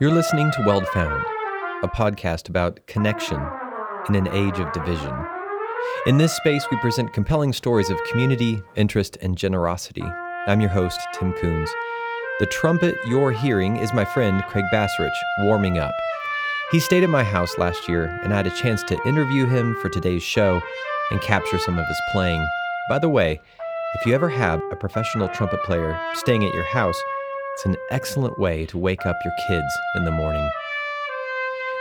You're listening to Weld Found, a podcast about connection in an age of division. In this space, we present compelling stories of community, interest, and generosity. I'm your host, Tim Coons. The trumpet you're hearing is my friend Craig Bassrich warming up. He stayed at my house last year, and I had a chance to interview him for today's show and capture some of his playing. By the way, if you ever have a professional trumpet player staying at your house, it's an excellent way to wake up your kids in the morning.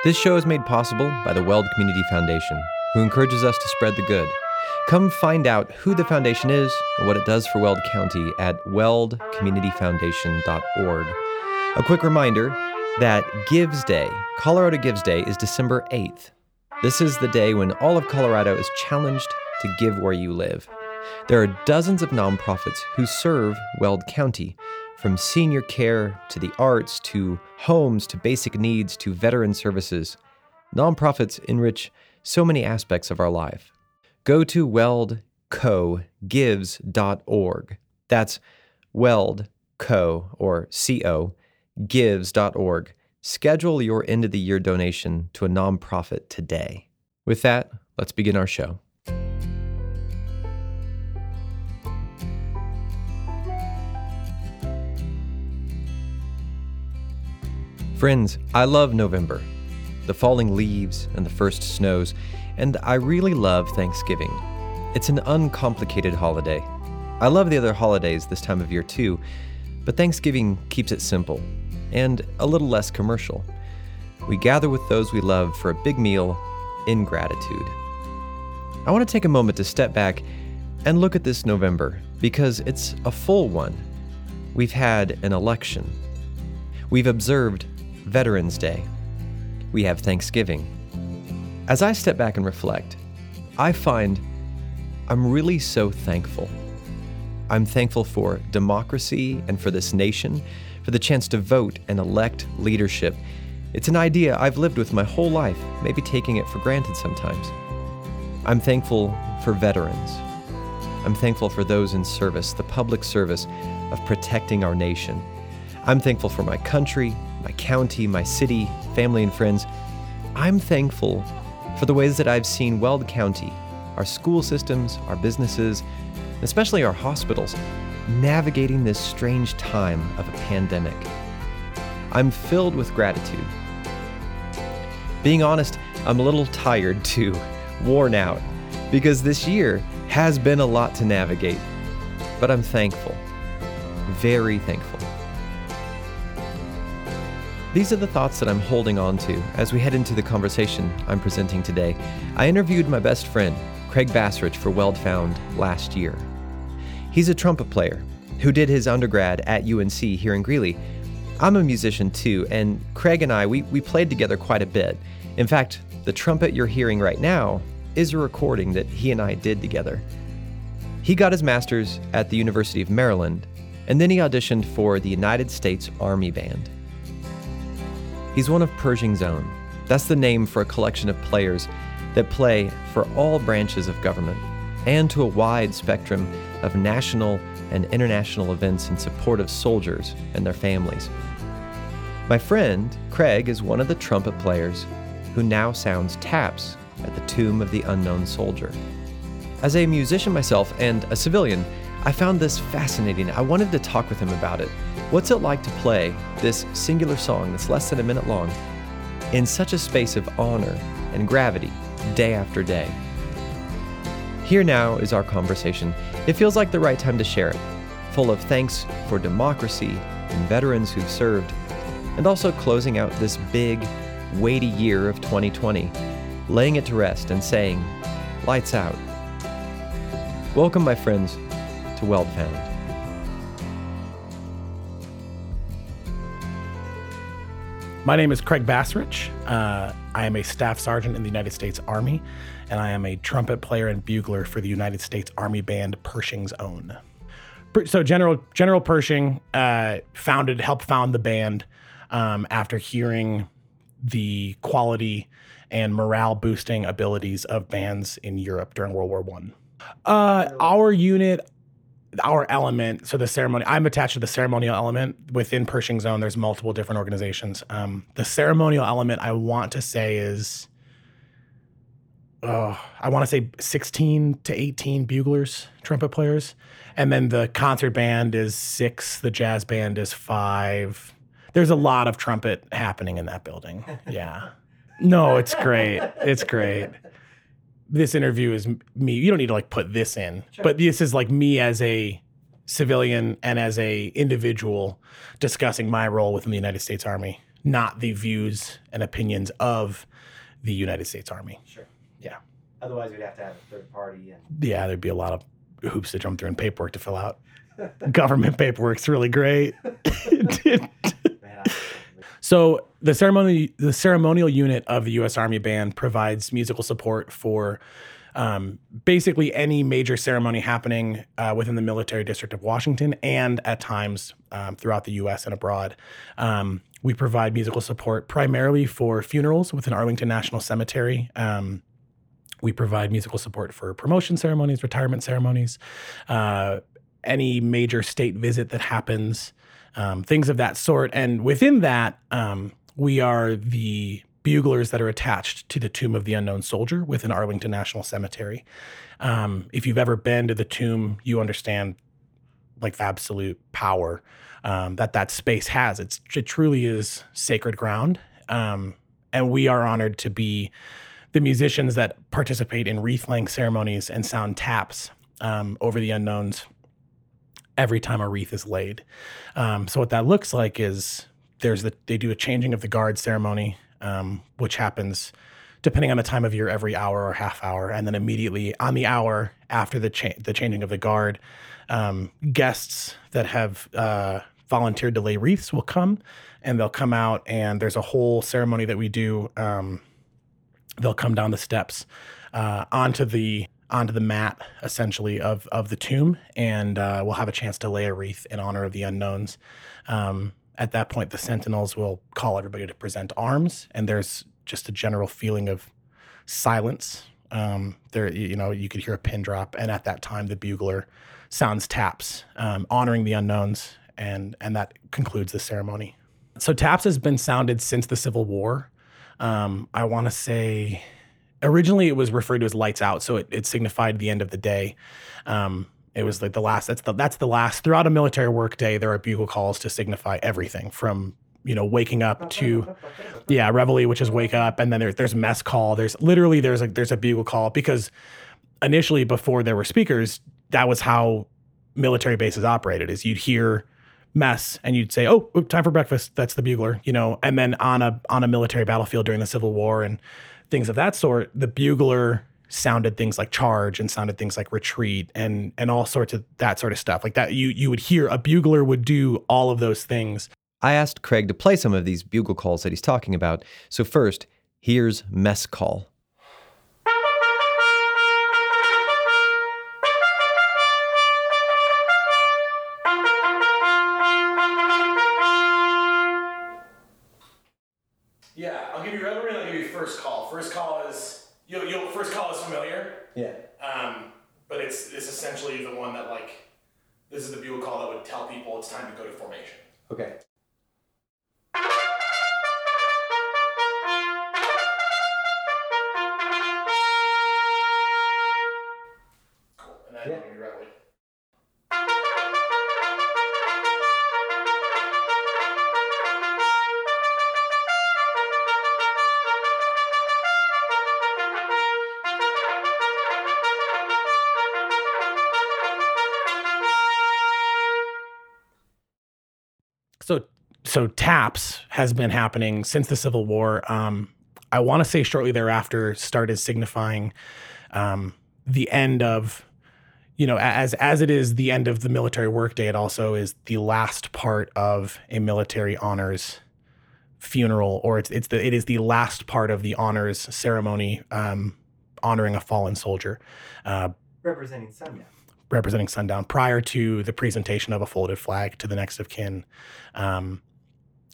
This show is made possible by the Weld Community Foundation, who encourages us to spread the good. Come find out who the foundation is and what it does for Weld County at weldcommunityfoundation.org. A quick reminder that Gives Day, Colorado Gives Day, is December 8th. This is the day when all of Colorado is challenged to give where you live. There are dozens of nonprofits who serve Weld County, from senior care to the arts to homes to basic needs to veteran services, nonprofits enrich so many aspects of our life. Go to weldcogives.org. That's weld co or co gives.org. Schedule your end of the year donation to a nonprofit today. With that, let's begin our show. Friends, I love November, the falling leaves and the first snows, and I really love Thanksgiving. It's an uncomplicated holiday. I love the other holidays this time of year too, but Thanksgiving keeps it simple and a little less commercial. We gather with those we love for a big meal in gratitude. I want to take a moment to step back and look at this November because it's a full one. We've had an election. We've observed Veterans Day. We have Thanksgiving. As I step back and reflect, I find I'm really so thankful. I'm thankful for democracy and for this nation, for the chance to vote and elect leadership. It's an idea I've lived with my whole life, maybe taking it for granted sometimes. I'm thankful for veterans. I'm thankful for those in service, the public service of protecting our nation. I'm thankful for my country, county, my city, family, and friends. I'm thankful for the ways that I've seen Weld County, our school systems, our businesses, especially our hospitals, navigating this strange time of a pandemic. I'm filled with gratitude. Being honest, I'm a little tired too, worn out, because this year has been a lot to navigate. But I'm thankful, very thankful. These are the thoughts that I'm holding on to as we head into the conversation I'm presenting today. I interviewed my best friend, Craig Bassrich, for Weld Found last year. He's a trumpet player who did his undergrad at UNC here in Greeley. I'm a musician too, and Craig and I, we, we played together quite a bit. In fact, the trumpet you're hearing right now is a recording that he and I did together. He got his master's at the University of Maryland, and then he auditioned for the United States Army Band. He's one of Pershing's own. That's the name for a collection of players that play for all branches of government and to a wide spectrum of national and international events in support of soldiers and their families. My friend, Craig, is one of the trumpet players who now sounds taps at the tomb of the unknown soldier. As a musician myself and a civilian, I found this fascinating. I wanted to talk with him about it What's it like to play this singular song that's less than a minute long in such a space of honor and gravity day after day? Here now is our conversation. It feels like the right time to share it, full of thanks for democracy and veterans who've served, and also closing out this big, weighty year of 2020, laying it to rest and saying, Lights out. Welcome, my friends, to Weld. My name is Craig Bassrich. Uh, I am a staff sergeant in the United States Army, and I am a trumpet player and bugler for the United States Army Band Pershing's Own. So General General Pershing uh, founded, helped found the band um, after hearing the quality and morale boosting abilities of bands in Europe during World War One. Uh, our unit our element, so the ceremony, I'm attached to the ceremonial element within Pershing's Own. There's multiple different organizations. Um, the ceremonial element, I want to say, is, oh, I want to say 16 to 18 buglers, trumpet players. And then the concert band is six, the jazz band is five. There's a lot of trumpet happening in that building. Yeah. No, it's great. It's great this interview is me. You don't need to like put this in, sure. but this is like me as a civilian and as a individual discussing my role within the United States Army, not the views and opinions of the United States Army. Sure. Yeah. Otherwise, we'd have to have a third party. And- yeah, there'd be a lot of hoops to jump through and paperwork to fill out. Government paperwork's really great. So the ceremony, the ceremonial unit of the U.S. Army Band provides musical support for um, basically any major ceremony happening uh, within the military district of Washington and at times um, throughout the U.S. and abroad. Um, we provide musical support primarily for funerals within Arlington National Cemetery. Um, we provide musical support for promotion ceremonies, retirement ceremonies, uh, any major state visit that happens um, things of that sort. And within that, um, we are the buglers that are attached to the Tomb of the Unknown Soldier within Arlington National Cemetery. Um, if you've ever been to the tomb, you understand like the absolute power um, that that space has. It's, it truly is sacred ground. Um, and we are honored to be the musicians that participate in wreath laying ceremonies and sound taps um, over the unknowns every time a wreath is laid. Um, so what that looks like is there's the they do a changing of the guard ceremony, um, which happens depending on the time of year every hour or half hour, and then immediately on the hour after the cha- the changing of the guard, um, guests that have uh, volunteered to lay wreaths will come, and they'll come out, and there's a whole ceremony that we do. Um, they'll come down the steps uh, onto the onto the mat essentially of of the tomb, and uh, we'll have a chance to lay a wreath in honor of the unknowns. Um, at that point, the sentinels will call everybody to present arms, and there's just a general feeling of silence. Um, there, you know, you could hear a pin drop, and at that time, the bugler sounds taps, um, honoring the unknowns, and and that concludes the ceremony. So taps has been sounded since the Civil War. Um, I want to say originally it was referred to as lights out, so it, it signified the end of the day. Um, it was like the last. That's the that's the last. Throughout a military workday, there are bugle calls to signify everything from you know waking up to yeah reveille, which is wake up, and then there's there's mess call. There's literally there's a there's a bugle call because initially before there were speakers, that was how military bases operated. Is you'd hear mess and you'd say oh time for breakfast that's the bugler you know and then on a on a military battlefield during the civil war and things of that sort, the bugler sounded things like charge and sounded things like retreat and and all sorts of that sort of stuff. Like that you you would hear a bugler would do all of those things. I asked Craig to play some of these bugle calls that he's talking about. So first, here's mess call. Yeah, I'll give you. Let me give you first call. First call is you'll, you'll first call is familiar. Yeah. Um, but it's it's essentially the one that like this is the bugle call that would tell people it's time to go to formation. Okay. So TAPS has been happening since the Civil War. Um, I want to say shortly thereafter started signifying um, the end of, you know, as as it is the end of the military workday. It also is the last part of a military honors funeral, or it's it's the it is the last part of the honors ceremony um, honoring a fallen soldier, uh, representing sundown representing sundown prior to the presentation of a folded flag to the next of kin. Um,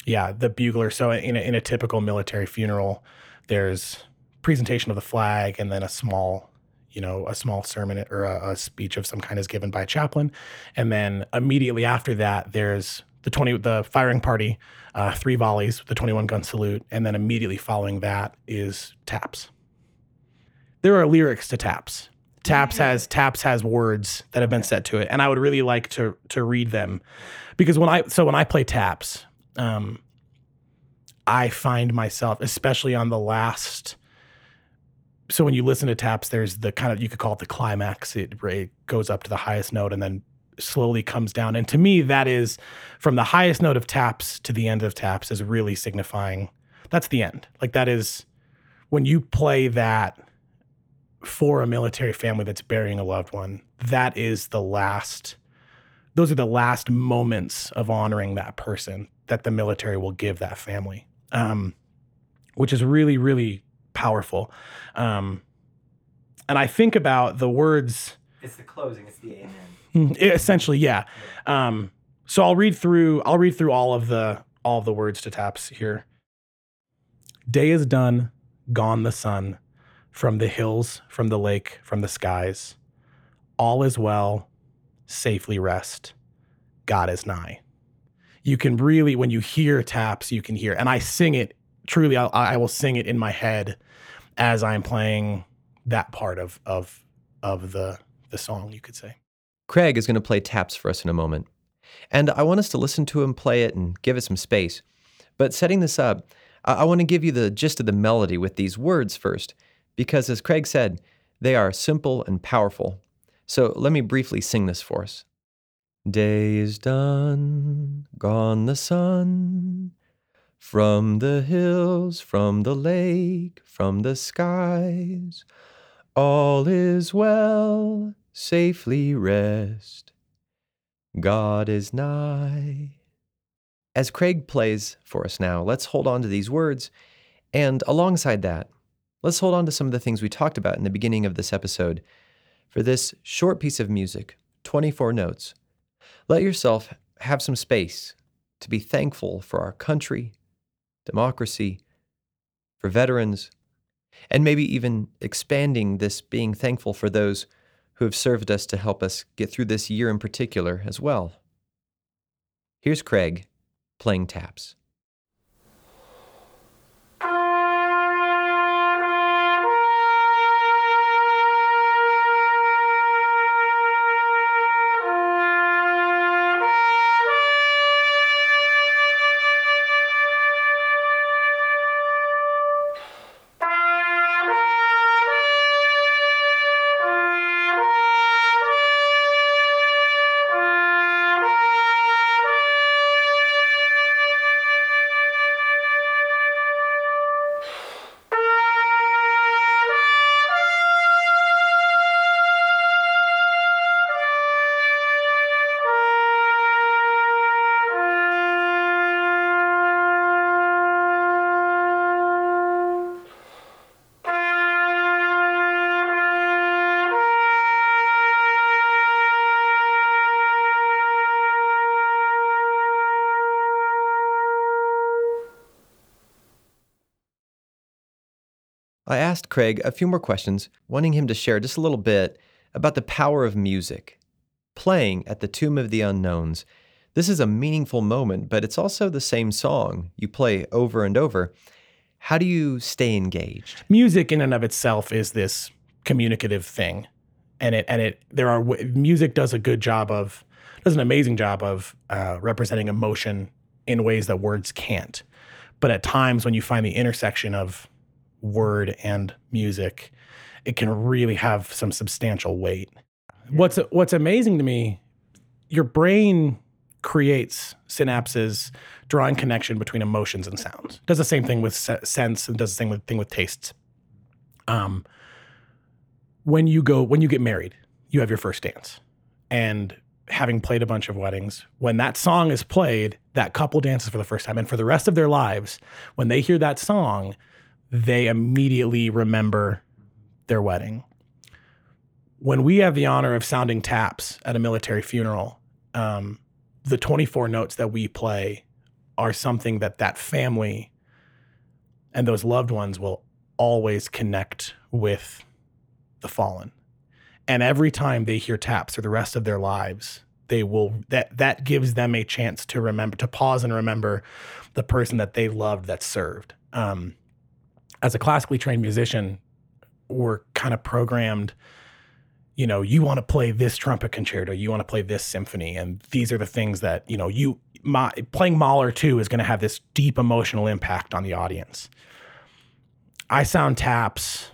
yeah, the bugler. So in a, in a typical military funeral, there's presentation of the flag and then a small, you know, a small sermon or a, a speech of some kind is given by a chaplain, and then immediately after that, there's the twenty the firing party, uh, three volleys, the twenty one gun salute, and then immediately following that is taps. There are lyrics to taps. Taps has taps has words that have been set to it, and I would really like to to read them because when I so when I play taps, um, I find myself, especially on the last so when you listen to taps, there's the kind of you could call it the climax. It, it goes up to the highest note and then slowly comes down. And to me, that is from the highest note of taps to the end of taps is really signifying that's the end. Like that is when you play that for a military family that's burying a loved one, that is the last those are the last moments of honoring that person that the military will give that family. Um, which is really, really powerful. Um, and I think about the words. It's the closing. It's the amen. Mm, Essentially, yeah. Um, so I'll read through. I'll read through all of the all of the words to taps here. Day is done, gone the sun, from the hills, from the lake, from the skies. All is well, safely rest. God is nigh. You can really, when you hear taps, you can hear, and I sing it truly. I, I will sing it in my head as I'm playing that part of of of the the song. You could say. Craig is going to play taps for us in a moment. And I want us to listen to him play it and give it some space. But setting this up, I want to give you the gist of the melody with these words first, because as Craig said, they are simple and powerful. So let me briefly sing this for us. Day is done, gone the sun. From the hills, from the lake, from the skies, all is well, safely rest. God is nigh. As Craig plays for us now, let's hold on to these words. And alongside that, let's hold on to some of the things we talked about in the beginning of this episode. For this short piece of music, 24 notes, let yourself have some space to be thankful for our country, democracy, for veterans, and maybe even expanding this being thankful for those who have served us to help us get through this year in particular as well. Here's Craig playing taps. I asked Craig a few more questions, wanting him to share just a little bit about the power of music. Playing at the Tomb of the Unknowns. This is a meaningful moment, but it's also the same song you play over and over. How do you stay engaged? Music in and of itself is this communicative thing. And it and it there are music does a good job of does an amazing job of uh, representing emotion in ways that words can't. But at times when you find the intersection of word and music, it can really have some substantial weight. What's what's amazing to me, your brain creates synapses drawing connection between emotions and sounds. Does the same thing with scents and does the same with, thing with tastes. Um, when you go when you get married, you have your first dance, and having played a bunch of weddings, when that song is played, that couple dances for the first time, and for the rest of their lives, when they hear that song, they immediately remember their wedding. When we have the honor of sounding taps at a military funeral, um, the 24 notes that we play are something that that family and those loved ones will always connect with the fallen. And every time they hear taps for the rest of their lives, they will that that gives them a chance to remember to pause and remember the person that they loved that served. Um, as a classically trained musician, we're kind of programmed. You know, you want to play this trumpet concerto, you want to play this symphony, and these are the things that you know. You my, playing Mahler two is going to have this deep emotional impact on the audience. I sound taps.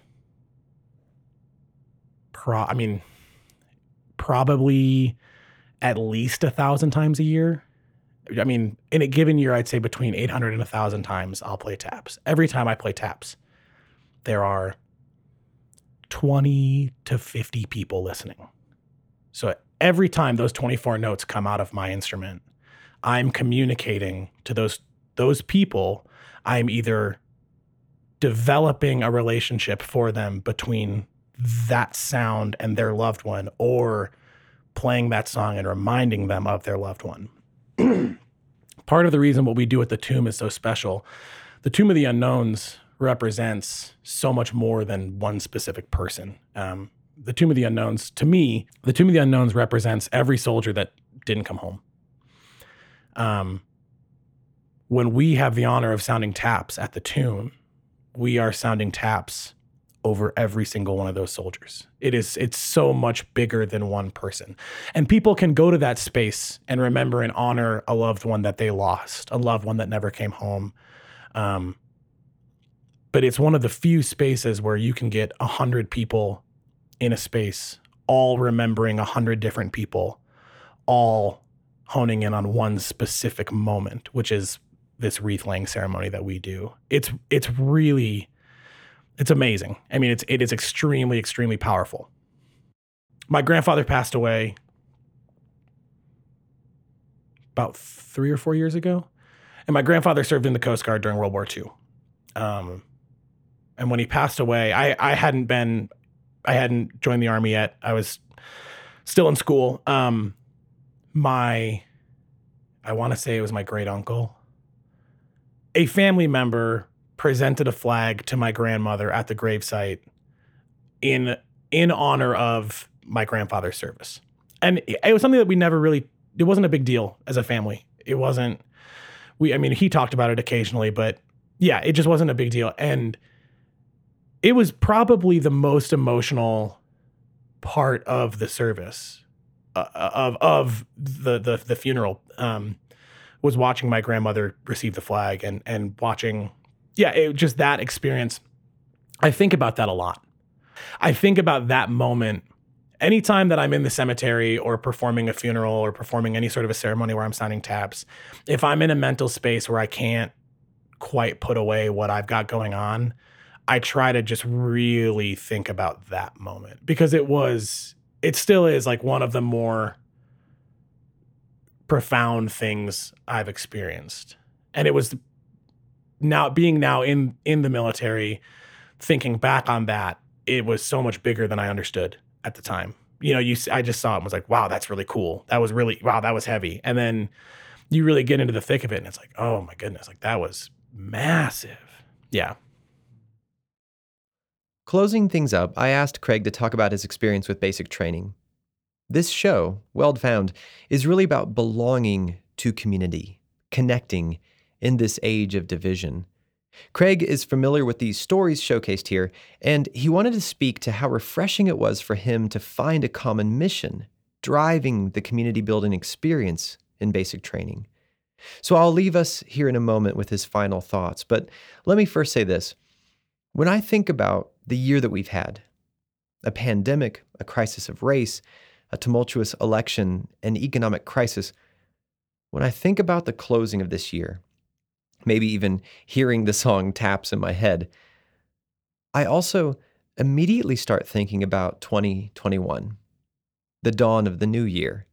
Pro, I mean, probably at least a thousand times a year. I mean, in a given year, I'd say between 800 and a thousand times I'll play taps. Every time I play taps, there are 20 to 50 people listening. So every time those 24 notes come out of my instrument, I'm communicating to those those people. I'm either developing a relationship for them between that sound and their loved one or playing that song and reminding them of their loved one. Part of the reason what we do at the tomb is so special. The Tomb of the Unknowns represents so much more than one specific person. Um, the Tomb of the Unknowns, to me, the Tomb of the Unknowns represents every soldier that didn't come home. Um, when we have the honor of sounding taps at the tomb, we are sounding taps over every single one of those soldiers. It is it's so much bigger than one person. And people can go to that space and remember and honor a loved one that they lost, a loved one that never came home. Um, but it's one of the few spaces where you can get a hundred people in a space, all remembering a hundred different people, all honing in on one specific moment, which is this wreath laying ceremony that we do. It's it's really it's amazing. I mean, it's it is extremely extremely powerful. My grandfather passed away about three or four years ago, and my grandfather served in the Coast Guard during World War II. Um, and when he passed away, I I hadn't been I hadn't joined the army yet. I was still in school. Um, my I want to say it was my great uncle. A family member presented a flag to my grandmother at the gravesite in in honor of my grandfather's service. And it was something that we never really it wasn't a big deal as a family. It wasn't we I mean he talked about it occasionally, but yeah, it just wasn't a big deal and it was probably the most emotional part of the service uh, of of the the the funeral um was watching my grandmother receive the flag and and watching yeah, it, just that experience. I think about that a lot. I think about that moment anytime that I'm in the cemetery or performing a funeral or performing any sort of a ceremony where I'm signing taps, if I'm in a mental space where I can't quite put away what I've got going on, I try to just really think about that moment because it was, it still is like one of the more profound things I've experienced. And it was now being now in in the military, thinking back on that, it was so much bigger than I understood at the time. You know, you I just saw it and was like, wow, that's really cool. That was really wow, that was heavy. And then you really get into the thick of it and it's like, oh my goodness, like that was massive. Yeah. Closing things up, I asked Craig to talk about his experience with basic training. This show, Weld Found, is really about belonging to community, connecting, in this age of division. Craig is familiar with these stories showcased here, and he wanted to speak to how refreshing it was for him to find a common mission, driving the community building experience in basic training. So I'll leave us here in a moment with his final thoughts, but let me first say this. When I think about the year that we've had, a pandemic, a crisis of race, a tumultuous election, an economic crisis, when I think about the closing of this year, maybe even hearing the song taps in my head. I also immediately start thinking about 2021, the dawn of the new year.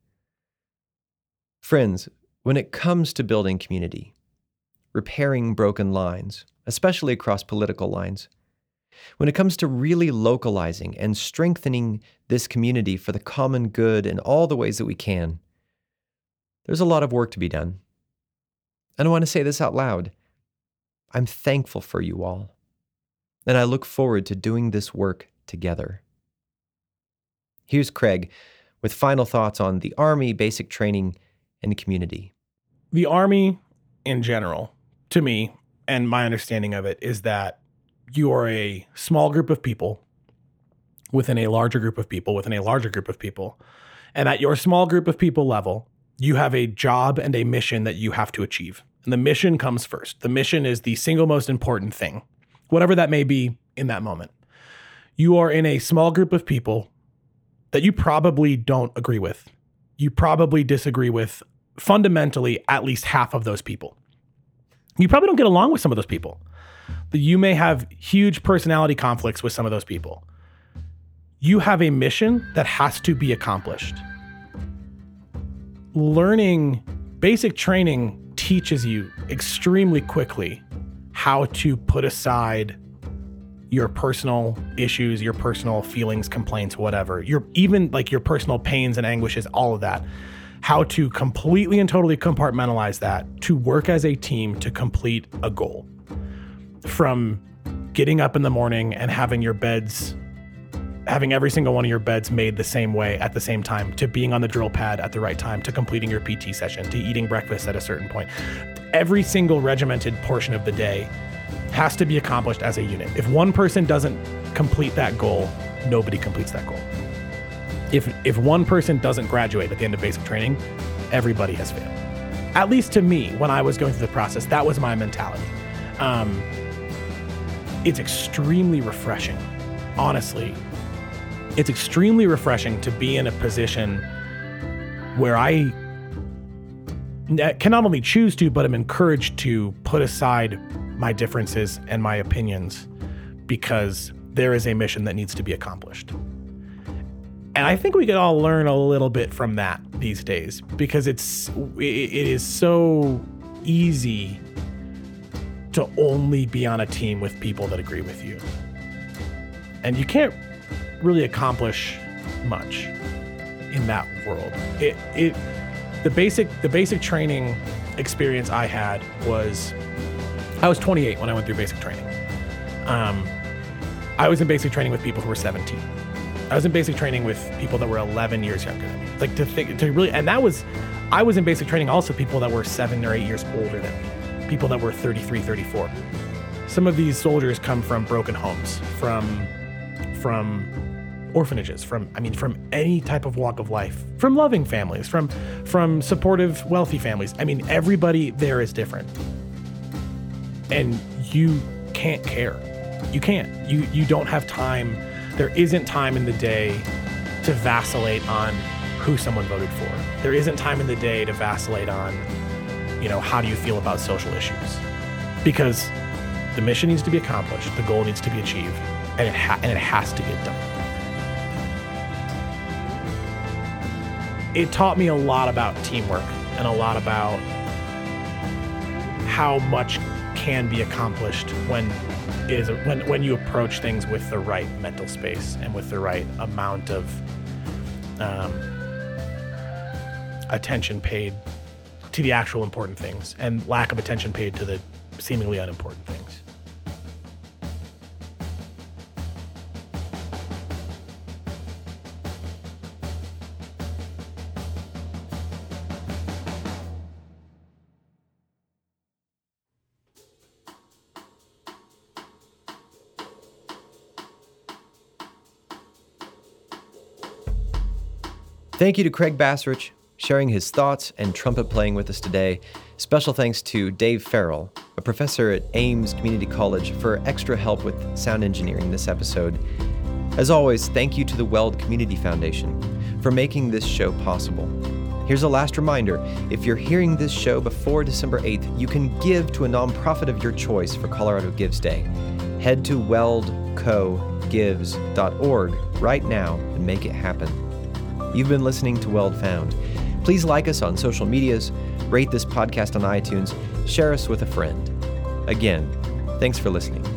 Friends, when it comes to building community, repairing broken lines, especially across political lines, when it comes to really localizing and strengthening this community for the common good in all the ways that we can, there's a lot of work to be done. And I want to say this out loud. I'm thankful for you all, and I look forward to doing this work together. Here's Craig with final thoughts on the Army, basic training, and community. The Army in general, to me, and my understanding of it, is that you are a small group of people within a larger group of people, within a larger group of people. And at your small group of people level, you have a job and a mission that you have to achieve. And the mission comes first. The mission is the single most important thing, whatever that may be in that moment. You are in a small group of people that you probably don't agree with. You probably disagree with fundamentally at least half of those people. You probably don't get along with some of those people. You may have huge personality conflicts with some of those people. You have a mission that has to be accomplished. Learning basic training teaches you extremely quickly how to put aside your personal issues, your personal feelings, complaints, whatever. Your even like your personal pains and anguishes, all of that. How to completely and totally compartmentalize that to work as a team to complete a goal. From getting up in the morning and having your beds having every single one of your beds made the same way at the same time, to being on the drill pad at the right time, to completing your PT session, to eating breakfast at a certain point. Every single regimented portion of the day has to be accomplished as a unit. If one person doesn't complete that goal, nobody completes that goal. If if one person doesn't graduate at the end of basic training, everybody has failed. At least to me, when I was going through the process, that was my mentality. Um, it's extremely refreshing, honestly. It's extremely refreshing to be in a position where I can not only choose to, but I'm encouraged to put aside my differences and my opinions because there is a mission that needs to be accomplished. And I think we could all learn a little bit from that these days because it's it is so easy to only be on a team with people that agree with you. And you can't really accomplish much in that world. It it the basic the basic training experience I had was I was 28 when I went through basic training. Um, I was in basic training with people who were 17. I was in basic training with people that were 11 years younger than me. Like to think, to really, and that was, I was in basic training also people that were seven or eight years older than me, people that were 33, 34. Some of these soldiers come from broken homes, from, from orphanages, from, I mean, from any type of walk of life, from loving families, from, from supportive, wealthy families. I mean, everybody there is different and you can't care. You can't. You you don't have time. There isn't time in the day to vacillate on who someone voted for. There isn't time in the day to vacillate on, you know, how do you feel about social issues? Because the mission needs to be accomplished, the goal needs to be achieved, and it ha- and it has to get done. It taught me a lot about teamwork and a lot about how much can be accomplished when is when when you approach things with the right mental space and with the right amount of um, attention paid to the actual important things and lack of attention paid to the seemingly unimportant things. Thank you to Craig Bassrich sharing his thoughts and trumpet playing with us today. Special thanks to Dave Farrell, a professor at Aims Community College, for extra help with sound engineering this episode. As always, thank you to the Weld Community Foundation for making this show possible. Here's a last reminder if you're hearing this show before December 8th, you can give to a nonprofit of your choice for Colorado Gives Day. Head to weldcogives.org right now and make it happen. You've been listening to Weld Found. Please like us on social medias, rate this podcast on iTunes, share us with a friend. Again, thanks for listening.